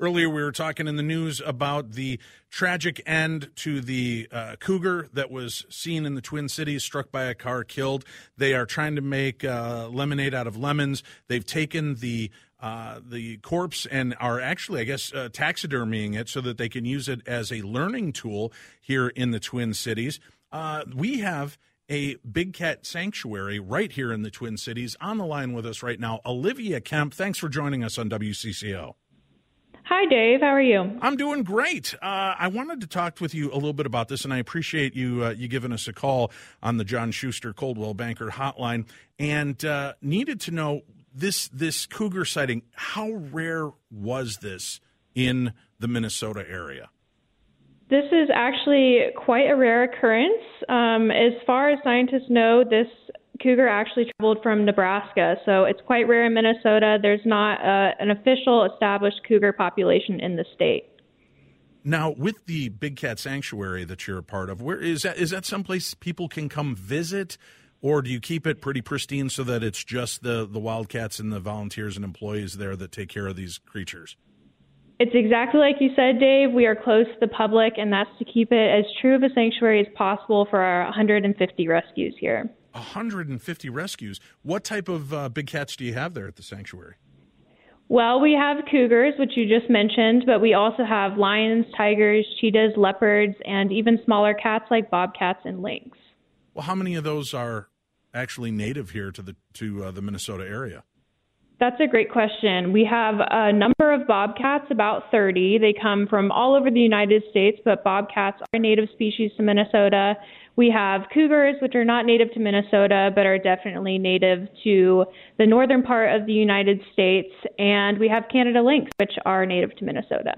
Earlier, we were talking in the news about the tragic end to the uh, cougar that was seen in the Twin Cities, struck by a car, killed. They are trying to make uh, lemonade out of lemons. They've taken the uh, the corpse and are actually, I guess, uh, taxidermying it so that they can use it as a learning tool here in the Twin Cities. Uh, we have a big cat sanctuary right here in the Twin Cities. On the line with us right now, Olivia Kemp. Thanks for joining us on WCCO. Hi, Dave. How are you? I'm doing great. Uh, I wanted to talk with you a little bit about this, and I appreciate you uh, you giving us a call on the John Schuster Coldwell Banker Hotline, and uh, needed to know this this cougar sighting. How rare was this in the Minnesota area? This is actually quite a rare occurrence. Um, as far as scientists know, this cougar actually traveled from Nebraska, so it's quite rare in Minnesota. There's not uh, an official established cougar population in the state. Now, with the Big Cat Sanctuary that you're a part of, where is that? Is that someplace people can come visit, or do you keep it pretty pristine so that it's just the the wildcats and the volunteers and employees there that take care of these creatures? It's exactly like you said, Dave. We are close to the public, and that's to keep it as true of a sanctuary as possible for our 150 rescues here. 150 rescues. What type of uh, big cats do you have there at the sanctuary? Well, we have cougars, which you just mentioned, but we also have lions, tigers, cheetahs, leopards, and even smaller cats like bobcats and lynx. Well, how many of those are actually native here to the to uh, the Minnesota area? That's a great question. We have a number of bobcats, about 30. They come from all over the United States, but bobcats are native species to Minnesota. We have cougars, which are not native to Minnesota, but are definitely native to the northern part of the United States. And we have Canada lynx, which are native to Minnesota.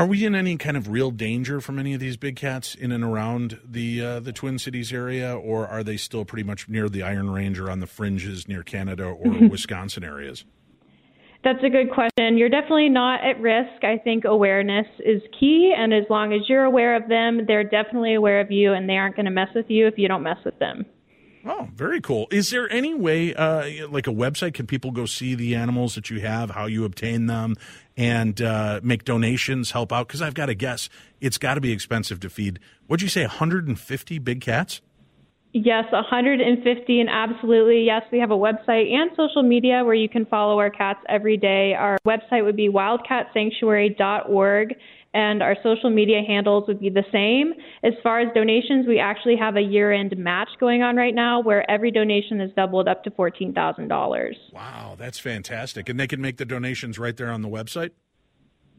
Are we in any kind of real danger from any of these big cats in and around the uh, the Twin Cities area, or are they still pretty much near the Iron Range or on the fringes near Canada or Wisconsin areas? That's a good question. You're definitely not at risk. I think awareness is key, and as long as you're aware of them, they're definitely aware of you, and they aren't going to mess with you if you don't mess with them. Oh, very cool. Is there any way, uh, like a website, can people go see the animals that you have, how you obtain them, and uh, make donations, help out? Because I've got to guess it's got to be expensive to feed. What'd you say, 150 big cats? Yes, 150, and absolutely, yes, we have a website and social media where you can follow our cats every day. Our website would be wildcatsanctuary.org, and our social media handles would be the same. As far as donations, we actually have a year end match going on right now where every donation is doubled up to $14,000. Wow, that's fantastic. And they can make the donations right there on the website?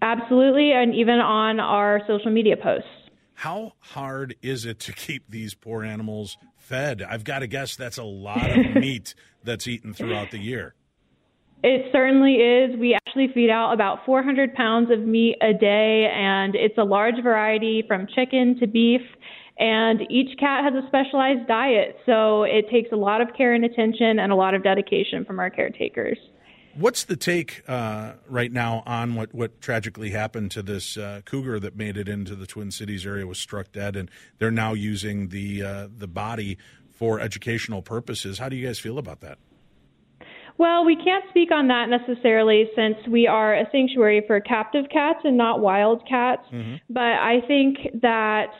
Absolutely, and even on our social media posts. How hard is it to keep these poor animals fed? I've got to guess that's a lot of meat that's eaten throughout the year. It certainly is. We actually feed out about 400 pounds of meat a day, and it's a large variety from chicken to beef. And each cat has a specialized diet, so it takes a lot of care and attention and a lot of dedication from our caretakers. What's the take uh, right now on what, what tragically happened to this uh, cougar that made it into the Twin Cities area, was struck dead, and they're now using the uh, the body for educational purposes? How do you guys feel about that? Well, we can't speak on that necessarily since we are a sanctuary for captive cats and not wild cats. Mm-hmm. But I think that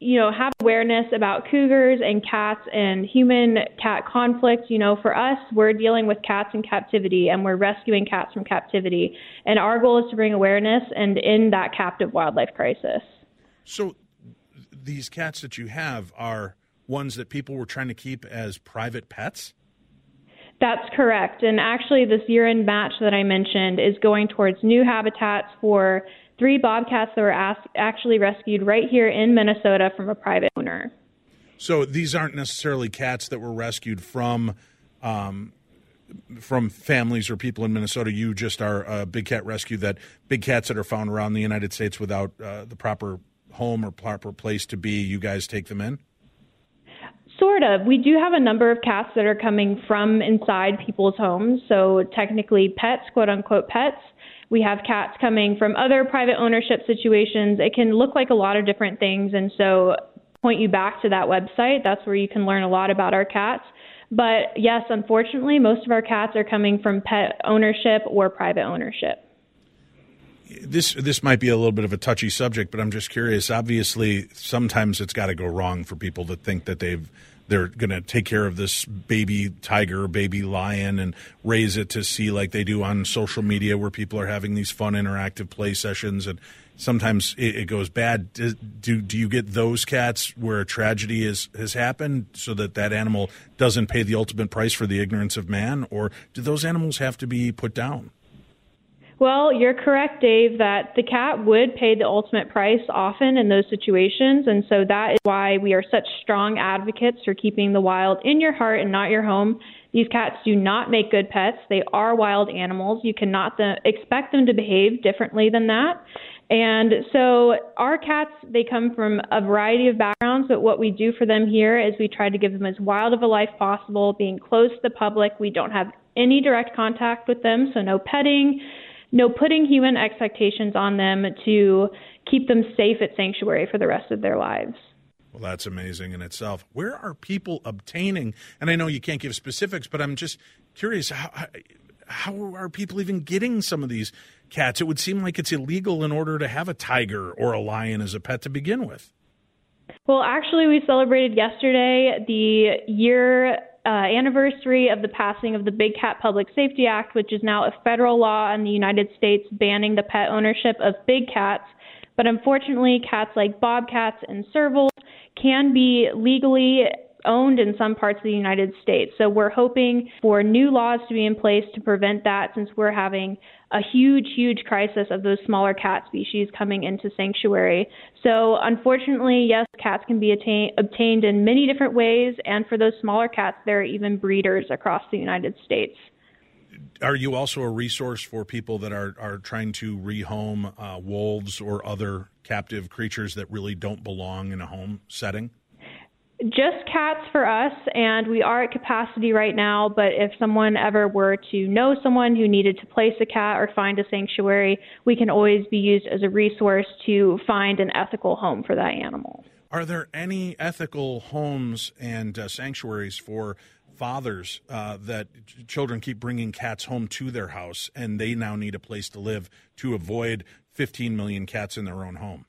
you know, have awareness about cougars and cats and human cat conflict. You know, for us, we're dealing with cats in captivity and we're rescuing cats from captivity. And our goal is to bring awareness and end that captive wildlife crisis. So, these cats that you have are ones that people were trying to keep as private pets? That's correct. And actually, this year end match that I mentioned is going towards new habitats for three bobcats that were asked, actually rescued right here in Minnesota from a private owner. So these aren't necessarily cats that were rescued from um, from families or people in Minnesota. You just are a big cat rescue that big cats that are found around the United States without uh, the proper home or proper place to be. You guys take them in. Sort of. We do have a number of cats that are coming from inside people's homes. So technically, pets, quote unquote, pets. We have cats coming from other private ownership situations. It can look like a lot of different things. And so, point you back to that website. That's where you can learn a lot about our cats. But yes, unfortunately, most of our cats are coming from pet ownership or private ownership. This this might be a little bit of a touchy subject, but I'm just curious. Obviously, sometimes it's got to go wrong for people that think that they've they're going to take care of this baby tiger, baby lion, and raise it to see like they do on social media, where people are having these fun interactive play sessions, and sometimes it, it goes bad. Do, do, do you get those cats where a tragedy is, has happened, so that that animal doesn't pay the ultimate price for the ignorance of man, or do those animals have to be put down? Well, you're correct, Dave, that the cat would pay the ultimate price often in those situations. And so that is why we are such strong advocates for keeping the wild in your heart and not your home. These cats do not make good pets. They are wild animals. You cannot expect them to behave differently than that. And so our cats, they come from a variety of backgrounds, but what we do for them here is we try to give them as wild of a life possible, being close to the public. We don't have any direct contact with them, so no petting, no putting human expectations on them to keep them safe at sanctuary for the rest of their lives. Well, that's amazing in itself. Where are people obtaining? And I know you can't give specifics, but I'm just curious how, how are people even getting some of these cats? It would seem like it's illegal in order to have a tiger or a lion as a pet to begin with. Well, actually, we celebrated yesterday the year uh, anniversary of the passing of the Big Cat Public Safety Act, which is now a federal law in the United States banning the pet ownership of big cats. But unfortunately, cats like bobcats and servals can be legally owned in some parts of the United States. So we're hoping for new laws to be in place to prevent that since we're having a huge, huge crisis of those smaller cat species coming into sanctuary. So unfortunately, yes, cats can be attain- obtained in many different ways, and for those smaller cats, there are even breeders across the United States. Are you also a resource for people that are, are trying to rehome uh, wolves or other captive creatures that really don't belong in a home setting? Just cats for us, and we are at capacity right now. But if someone ever were to know someone who needed to place a cat or find a sanctuary, we can always be used as a resource to find an ethical home for that animal. Are there any ethical homes and uh, sanctuaries for fathers uh, that children keep bringing cats home to their house and they now need a place to live to avoid 15 million cats in their own home?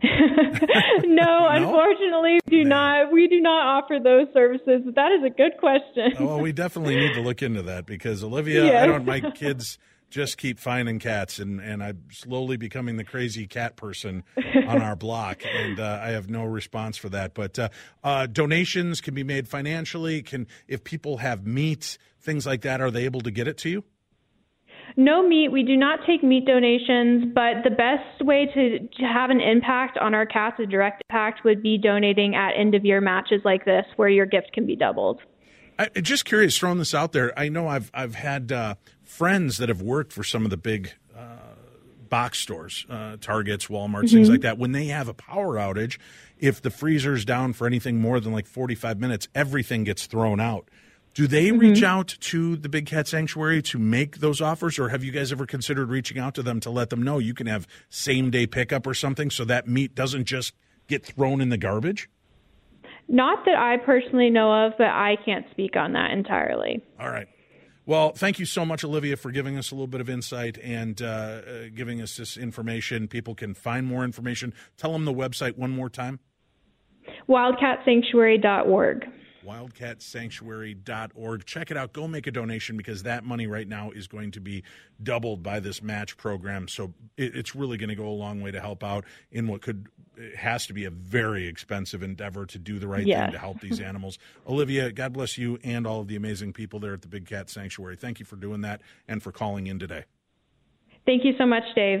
no, no, unfortunately, we do not. We do not offer those services. But that is a good question. oh, well, we definitely need to look into that because Olivia, yes. I don't. My kids just keep finding cats, and and I'm slowly becoming the crazy cat person on our block, and uh, I have no response for that. But uh, uh, donations can be made financially. Can if people have meat, things like that, are they able to get it to you? No meat. We do not take meat donations, but the best way to, to have an impact on our cats, a direct impact, would be donating at end of year matches like this, where your gift can be doubled. I, just curious, throwing this out there. I know I've I've had uh, friends that have worked for some of the big uh, box stores, uh, Targets, Walmart, mm-hmm. things like that. When they have a power outage, if the freezer's down for anything more than like 45 minutes, everything gets thrown out. Do they mm-hmm. reach out to the Big Cat Sanctuary to make those offers, or have you guys ever considered reaching out to them to let them know you can have same day pickup or something so that meat doesn't just get thrown in the garbage? Not that I personally know of, but I can't speak on that entirely. All right. Well, thank you so much, Olivia, for giving us a little bit of insight and uh, uh, giving us this information. People can find more information. Tell them the website one more time wildcatsanctuary.org wildcatsanctuary.org. Check it out. Go make a donation because that money right now is going to be doubled by this match program. So it's really going to go a long way to help out in what could has to be a very expensive endeavor to do the right thing to help these animals. Olivia, God bless you and all of the amazing people there at the Big Cat Sanctuary. Thank you for doing that and for calling in today. Thank you so much, Dave.